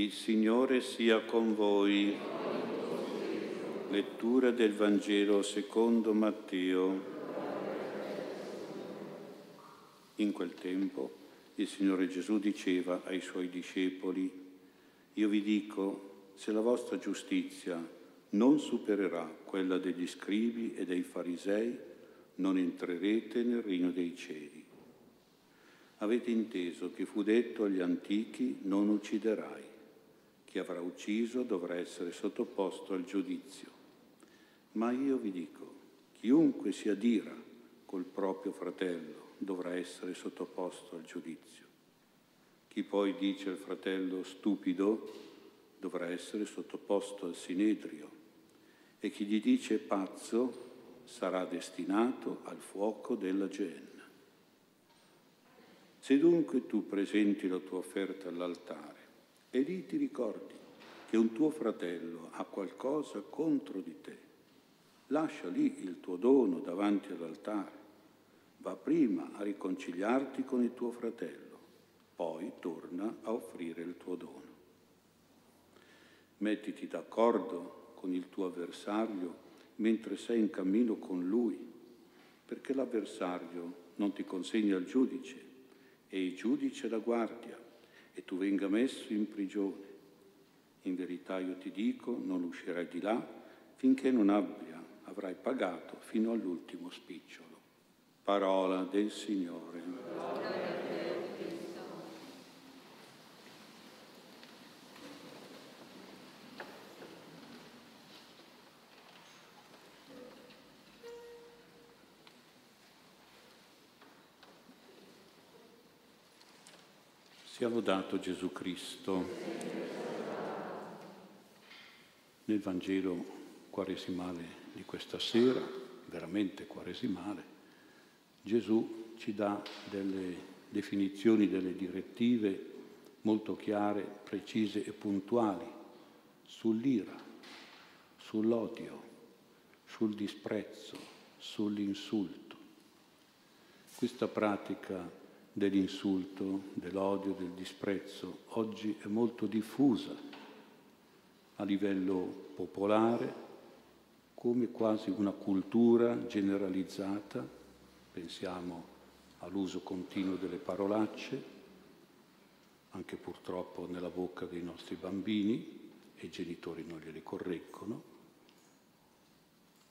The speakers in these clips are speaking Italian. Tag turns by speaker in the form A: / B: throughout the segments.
A: Il Signore sia con voi. Lettura del Vangelo secondo Matteo. In quel tempo il Signore Gesù diceva ai suoi discepoli, io vi dico, se la vostra giustizia non supererà quella degli scribi e dei farisei, non entrerete nel regno dei cieli. Avete inteso che fu detto agli antichi non ucciderai. Chi avrà ucciso dovrà essere sottoposto al giudizio. Ma io vi dico, chiunque si adira col proprio fratello dovrà essere sottoposto al giudizio. Chi poi dice al fratello stupido dovrà essere sottoposto al sinedrio e chi gli dice pazzo sarà destinato al fuoco della genna. Se dunque tu presenti la tua offerta all'altare e lì ti ricordi che un tuo fratello ha qualcosa contro di te, lascia lì il tuo dono davanti all'altare. Va prima a riconciliarti con il tuo fratello, poi torna a offrire il tuo dono. Mettiti d'accordo con il tuo avversario mentre sei in cammino con lui, perché l'avversario non ti consegna al giudice e il giudice la guardia e tu venga messo in prigione. In verità io ti dico, non uscirai di là finché non abbia, avrai pagato fino all'ultimo spicciolo. Parola del Signore. Sia lodato Gesù Cristo. Nel Vangelo quaresimale di questa sera, veramente quaresimale, Gesù ci dà delle definizioni, delle direttive molto chiare, precise e puntuali sull'ira, sull'odio, sul disprezzo, sull'insulto. Questa pratica dell'insulto, dell'odio, del disprezzo oggi è molto diffusa a livello popolare come quasi una cultura generalizzata pensiamo all'uso continuo delle parolacce, anche purtroppo nella bocca dei nostri bambini, e i genitori non gliele correggono,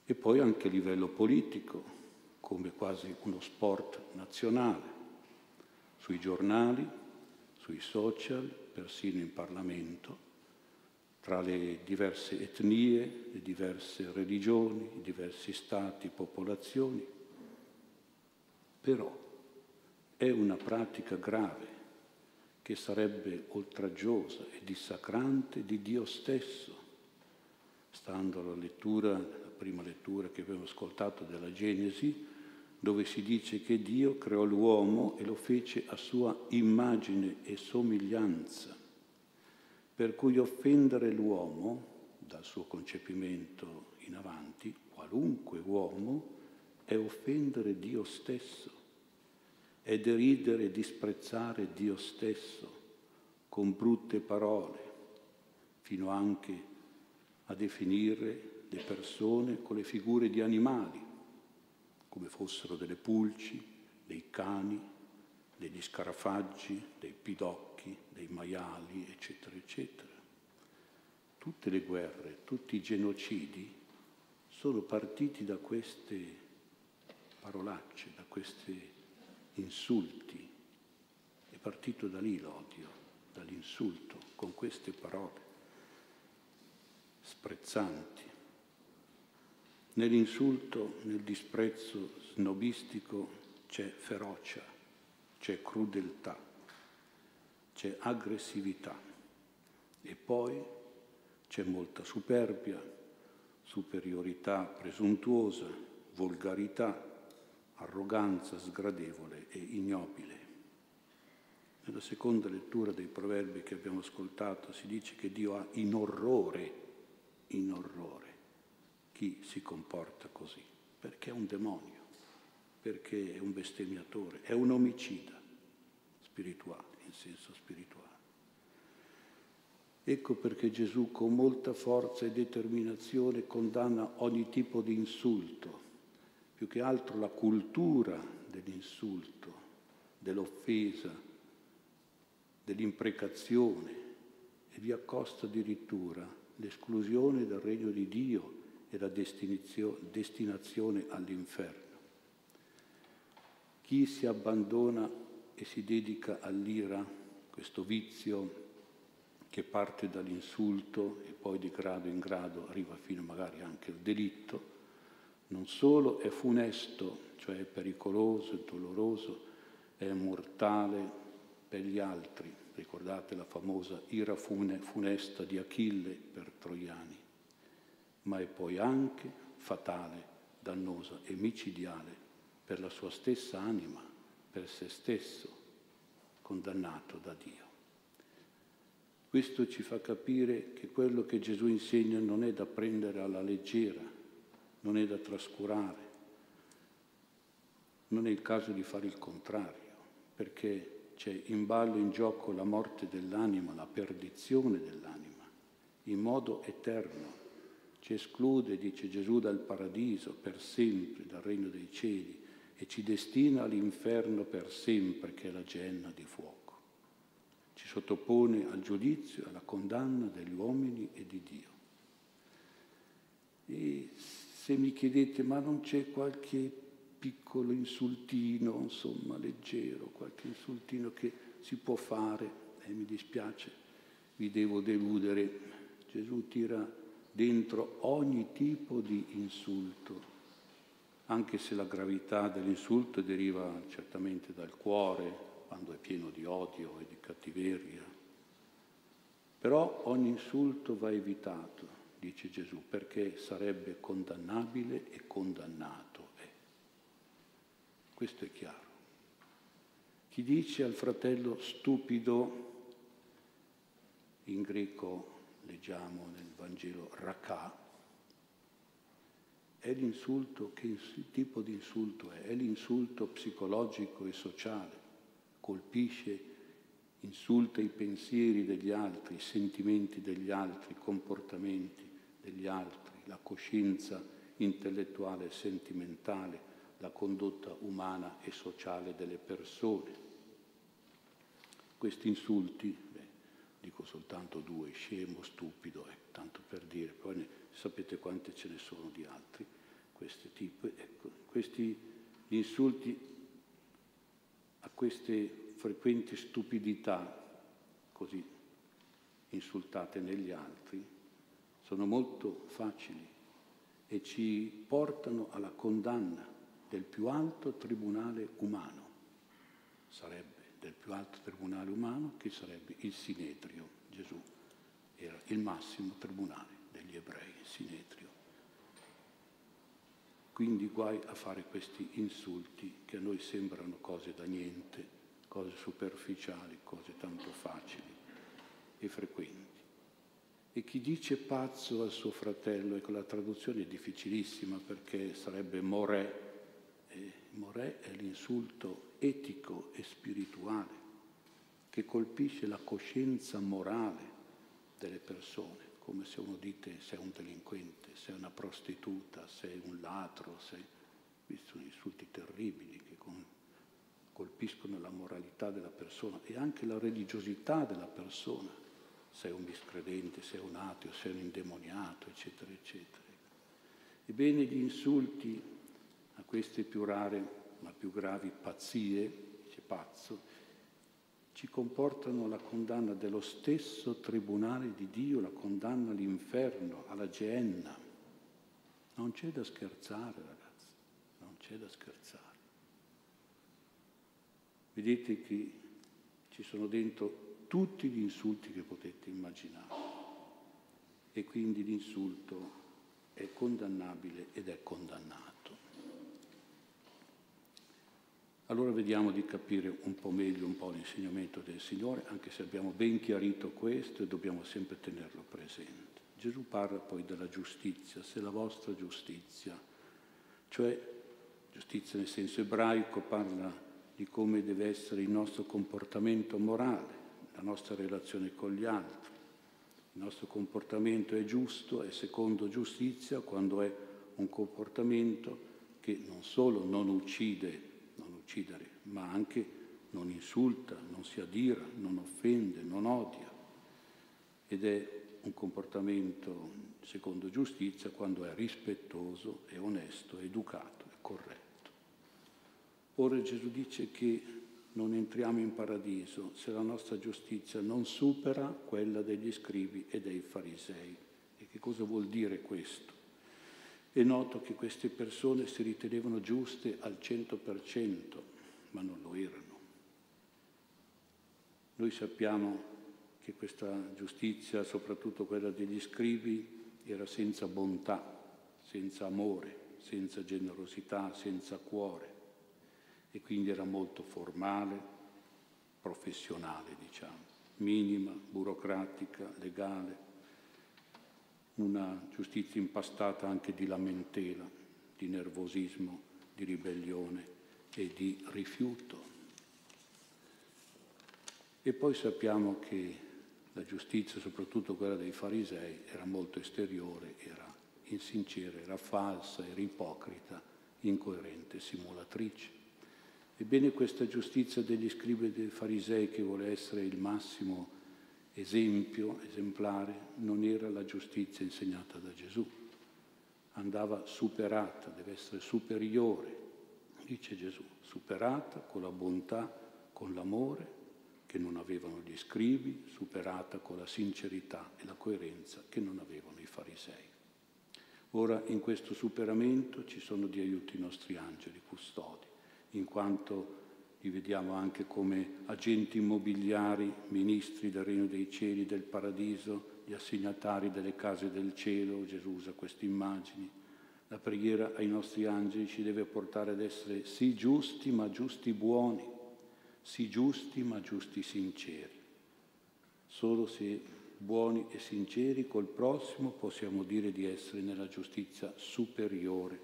A: e poi anche a livello politico, come quasi uno sport nazionale, sui giornali, sui social, persino in Parlamento, tra le diverse etnie, le diverse religioni, i diversi stati, popolazioni però è una pratica grave che sarebbe oltraggiosa e dissacrante di Dio stesso. Stando alla lettura, la prima lettura che abbiamo ascoltato della Genesi, dove si dice che Dio creò l'uomo e lo fece a sua immagine e somiglianza, per cui offendere l'uomo, dal suo concepimento in avanti, qualunque uomo, è offendere Dio stesso, è deridere e disprezzare Dio stesso con brutte parole, fino anche a definire le persone con le figure di animali, come fossero delle pulci, dei cani, degli scarafaggi, dei pidocchi, dei maiali, eccetera, eccetera. Tutte le guerre, tutti i genocidi sono partiti da queste parolacce, da questi insulti. È partito da lì l'odio, dall'insulto, con queste parole sprezzanti. Nell'insulto, nel disprezzo snobistico c'è ferocia, c'è crudeltà, c'è aggressività e poi c'è molta superbia, superiorità presuntuosa, volgarità, arroganza sgradevole e ignobile. Nella seconda lettura dei proverbi che abbiamo ascoltato si dice che Dio ha in orrore, in orrore, chi si comporta così, perché è un demonio, perché è un bestemmiatore, è un omicida spirituale, in senso spirituale. Ecco perché Gesù con molta forza e determinazione condanna ogni tipo di insulto, più che altro la cultura dell'insulto, dell'offesa, dell'imprecazione e vi accosta addirittura l'esclusione dal regno di Dio e la destinazione all'inferno. Chi si abbandona e si dedica all'ira, questo vizio che parte dall'insulto e poi di grado in grado arriva fino magari anche al delitto, non solo è funesto, cioè è pericoloso, è doloroso, è mortale per gli altri. Ricordate la famosa ira funesta di Achille per Troiani, ma è poi anche fatale, dannosa e micidiale per la sua stessa anima, per se stesso, condannato da Dio. Questo ci fa capire che quello che Gesù insegna non è da prendere alla leggera, non è da trascurare. Non è il caso di fare il contrario, perché c'è in ballo, in gioco la morte dell'anima, la perdizione dell'anima, in modo eterno. Ci esclude, dice Gesù, dal paradiso per sempre, dal regno dei cieli, e ci destina all'inferno per sempre, che è la genna di fuoco ci sottopone al giudizio, alla condanna degli uomini e di Dio. E se mi chiedete, ma non c'è qualche piccolo insultino, insomma, leggero, qualche insultino che si può fare, e eh, mi dispiace, vi devo deludere. Gesù tira dentro ogni tipo di insulto, anche se la gravità dell'insulto deriva certamente dal cuore, quando è pieno di odio e di cattiveria. Però ogni insulto va evitato, dice Gesù, perché sarebbe condannabile e condannato è. Questo è chiaro. Chi dice al fratello stupido, in greco leggiamo nel Vangelo rakà, è l'insulto, che tipo di insulto è? È l'insulto psicologico e sociale colpisce, insulta i pensieri degli altri, i sentimenti degli altri, i comportamenti degli altri, la coscienza intellettuale e sentimentale, la condotta umana e sociale delle persone. Questi insulti, dico soltanto due, scemo, stupido, eh, tanto per dire, poi ne, sapete quante ce ne sono di altri, questi tipi, ecco, questi insulti a queste frequenti stupidità così insultate negli altri sono molto facili e ci portano alla condanna del più alto tribunale umano. Sarebbe del più alto tribunale umano che sarebbe il Sinedrio. Gesù era il massimo tribunale degli ebrei, il Sinedrio. Quindi guai a fare questi insulti che a noi sembrano cose da niente, cose superficiali, cose tanto facili e frequenti. E chi dice pazzo al suo fratello, ecco la traduzione è difficilissima perché sarebbe morè, morè è l'insulto etico e spirituale che colpisce la coscienza morale delle persone come se uno dite sei un delinquente, sei una prostituta, sei un ladro. Questi sono insulti terribili che con... colpiscono la moralità della persona e anche la religiosità della persona. Sei un miscredente, sei un ateo, sei un indemoniato, eccetera, eccetera. Ebbene, gli insulti queste più rare ma più gravi pazzie, dice pazzo, ci comportano la condanna dello stesso tribunale di Dio, la condanna all'inferno, alla Geenna. Non c'è da scherzare, ragazzi, non c'è da scherzare. Vedete che ci sono dentro tutti gli insulti che potete immaginare e quindi l'insulto è condannabile ed è condannato. Allora vediamo di capire un po' meglio un po' l'insegnamento del Signore, anche se abbiamo ben chiarito questo e dobbiamo sempre tenerlo presente. Gesù parla poi della giustizia, se la vostra giustizia, cioè giustizia nel senso ebraico, parla di come deve essere il nostro comportamento morale, la nostra relazione con gli altri. Il nostro comportamento è giusto, è secondo giustizia quando è un comportamento che non solo non uccide, uccidere, ma anche non insulta, non si adira, non offende, non odia. Ed è un comportamento secondo giustizia quando è rispettoso, è onesto, è educato, è corretto. Ora Gesù dice che non entriamo in paradiso se la nostra giustizia non supera quella degli scribi e dei farisei. E che cosa vuol dire questo? È noto che queste persone si ritenevano giuste al 100%, ma non lo erano. Noi sappiamo che questa giustizia, soprattutto quella degli scribi, era senza bontà, senza amore, senza generosità, senza cuore e quindi era molto formale, professionale, diciamo, minima, burocratica, legale, una giustizia impastata anche di lamentela, di nervosismo, di ribellione e di rifiuto. E poi sappiamo che la giustizia, soprattutto quella dei farisei, era molto esteriore, era insincera, era falsa, era ipocrita, incoerente, simulatrice. Ebbene questa giustizia degli scribi dei farisei che vuole essere il massimo esempio, esemplare, non era la giustizia insegnata da Gesù. Andava superata, deve essere superiore, dice Gesù, superata con la bontà, con l'amore che non avevano gli scribi, superata con la sincerità e la coerenza che non avevano i farisei. Ora in questo superamento ci sono di aiuto i nostri angeli custodi, in quanto li vediamo anche come agenti immobiliari, ministri del regno dei cieli, del paradiso, gli assegnatari delle case del cielo, Gesù usa queste immagini. La preghiera ai nostri angeli ci deve portare ad essere sì giusti, ma giusti buoni sì giusti ma giusti sinceri. Solo se buoni e sinceri col prossimo possiamo dire di essere nella giustizia superiore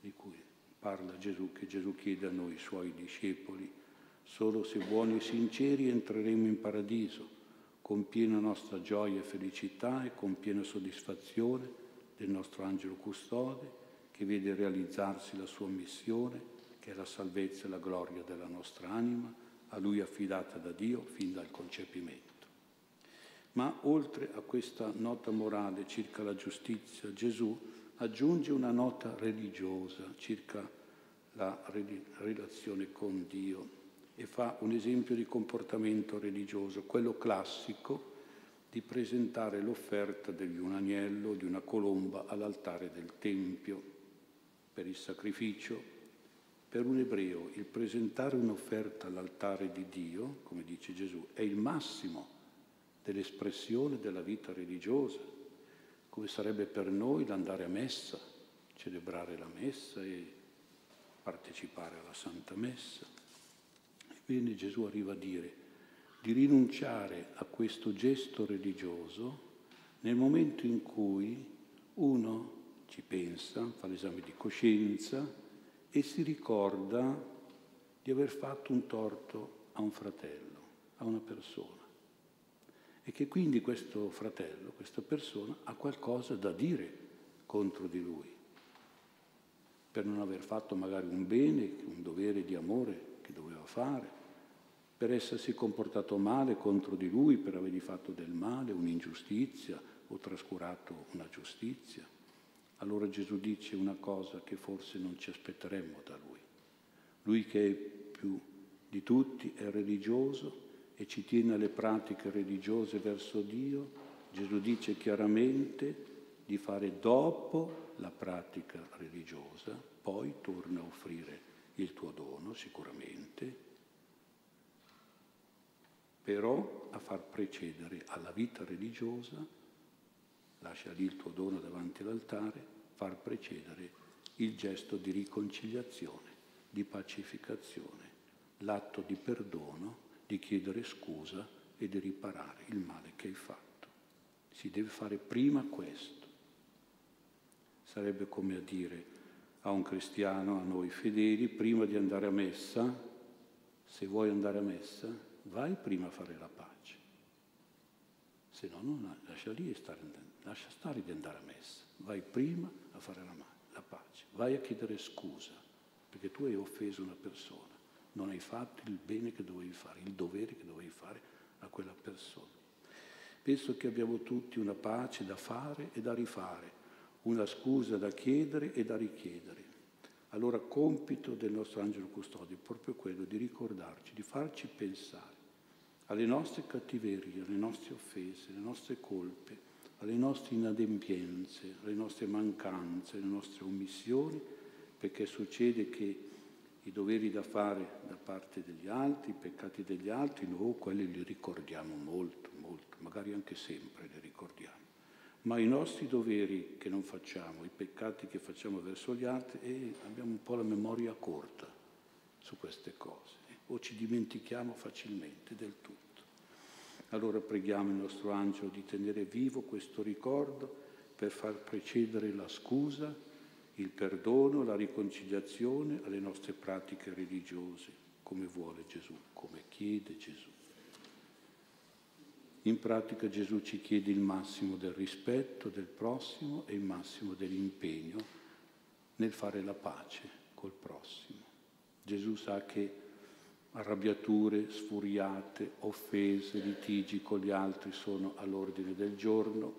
A: di cui parla Gesù, che Gesù chiede a noi, suoi discepoli. Solo se buoni e sinceri entreremo in paradiso, con piena nostra gioia e felicità e con piena soddisfazione del nostro angelo custode, che vede realizzarsi la sua missione, che è la salvezza e la gloria della nostra anima, a lui affidata da Dio fin dal concepimento. Ma oltre a questa nota morale circa la giustizia, Gesù aggiunge una nota religiosa circa la relazione con Dio e fa un esempio di comportamento religioso, quello classico di presentare l'offerta di un agnello, di una colomba all'altare del Tempio. Per il sacrificio per un ebreo il presentare un'offerta all'altare di Dio, come dice Gesù, è il massimo dell'espressione della vita religiosa, come sarebbe per noi l'andare a messa, celebrare la messa e partecipare alla Santa Messa. Ebbene Gesù arriva a dire di rinunciare a questo gesto religioso nel momento in cui uno ci pensa, fa l'esame di coscienza, e si ricorda di aver fatto un torto a un fratello, a una persona. E che quindi questo fratello, questa persona, ha qualcosa da dire contro di lui, per non aver fatto magari un bene, un dovere di amore che doveva fare, per essersi comportato male contro di lui, per avergli fatto del male, un'ingiustizia o trascurato una giustizia. Allora Gesù dice una cosa che forse non ci aspetteremmo da lui. Lui che è più di tutti è religioso e ci tiene alle pratiche religiose verso Dio, Gesù dice chiaramente di fare dopo la pratica religiosa, poi torna a offrire il tuo dono sicuramente, però a far precedere alla vita religiosa lascia lì il tuo dono davanti all'altare, far precedere il gesto di riconciliazione, di pacificazione, l'atto di perdono, di chiedere scusa e di riparare il male che hai fatto. Si deve fare prima questo. Sarebbe come a dire a un cristiano, a noi fedeli, prima di andare a messa, se vuoi andare a messa, vai prima a fare la pace Se no, non lascia lì e stare, lascia stare di andare a messa. Vai prima a fare la, la pace, vai a chiedere scusa, perché tu hai offeso una persona, non hai fatto il bene che dovevi fare, il dovere che dovevi fare a quella persona. Penso che abbiamo tutti una pace da fare e da rifare, una scusa da chiedere e da richiedere. Allora compito del nostro angelo custode è proprio quello di ricordarci, di farci pensare alle nostre cattiverie, alle nostre offese, alle nostre colpe, alle nostre inadempienze, alle nostre mancanze, alle nostre omissioni, perché succede che i doveri da fare da parte degli altri, i peccati degli altri, noi quelli li ricordiamo molto, molto, magari anche sempre li ricordiamo. Ma i nostri doveri che non facciamo, i peccati che facciamo verso gli altri, eh, abbiamo un po' la memoria corta su queste cose, eh, o ci dimentichiamo facilmente del tutto. Allora preghiamo il nostro angelo di tenere vivo questo ricordo per far precedere la scusa, il perdono, la riconciliazione alle nostre pratiche religiose, come vuole Gesù, come chiede Gesù. In pratica Gesù ci chiede il massimo del rispetto del prossimo e il massimo dell'impegno nel fare la pace col prossimo. Gesù sa che arrabbiature, sfuriate, offese, litigi con gli altri sono all'ordine del giorno.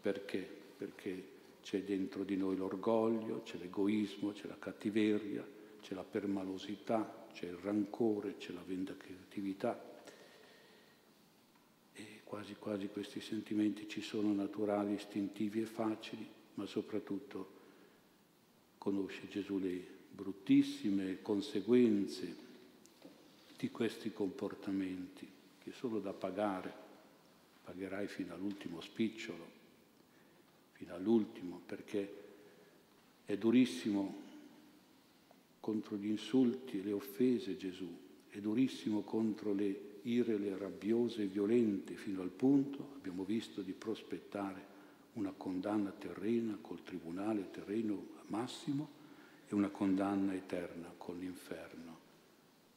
A: Perché? Perché c'è dentro di noi l'orgoglio, c'è l'egoismo, c'è la cattiveria, c'è la permalosità, c'è il rancore, c'è la vendicatività. E quasi quasi questi sentimenti ci sono naturali, istintivi e facili, ma soprattutto conosce Gesù le bruttissime conseguenze di questi comportamenti, che solo da pagare, pagherai fino all'ultimo spicciolo, fino all'ultimo, perché è durissimo contro gli insulti e le offese Gesù, è durissimo contro le ire, le rabbiose e violente, fino al punto, abbiamo visto, di prospettare una condanna terrena col tribunale terreno massimo e una condanna eterna con l'inferno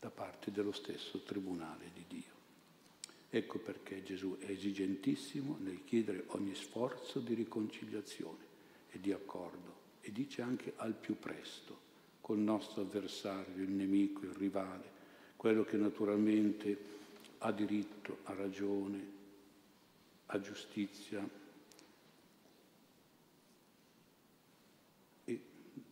A: da parte dello stesso Tribunale di Dio. Ecco perché Gesù è esigentissimo nel chiedere ogni sforzo di riconciliazione e di accordo e dice anche al più presto col nostro avversario, il nemico, il rivale, quello che naturalmente ha diritto, ha ragione, ha giustizia. E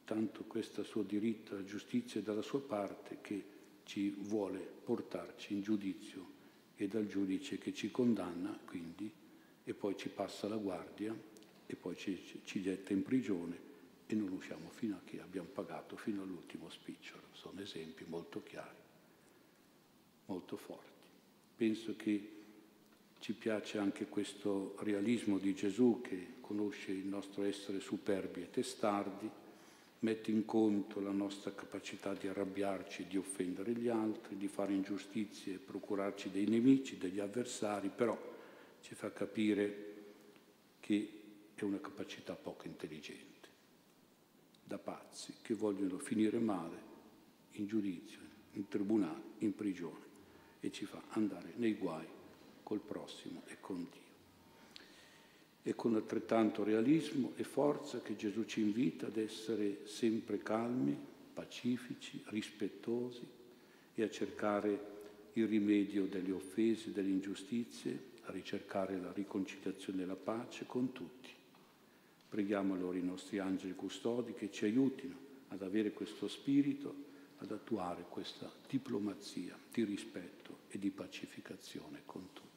A: tanto questo suo diritto alla giustizia è dalla sua parte che ci vuole portarci in giudizio e dal giudice che ci condanna, quindi, e poi ci passa la guardia e poi ci, ci getta in prigione e non usciamo fino a che abbiamo pagato fino all'ultimo spicciolo. Sono esempi molto chiari, molto forti. Penso che ci piace anche questo realismo di Gesù che conosce il nostro essere superbi e testardi, mette in conto la nostra capacità di arrabbiarci, di offendere gli altri, di fare ingiustizie, procurarci dei nemici, degli avversari, però ci fa capire che è una capacità poco intelligente, da pazzi che vogliono finire male in giudizio, in tribunale, in prigione e ci fa andare nei guai col prossimo e con Dio. È con altrettanto realismo e forza che Gesù ci invita ad essere sempre calmi, pacifici, rispettosi e a cercare il rimedio delle offese, delle ingiustizie, a ricercare la riconciliazione e la pace con tutti. Preghiamo allora i nostri angeli custodi che ci aiutino ad avere questo spirito, ad attuare questa diplomazia di rispetto e di pacificazione con tutti.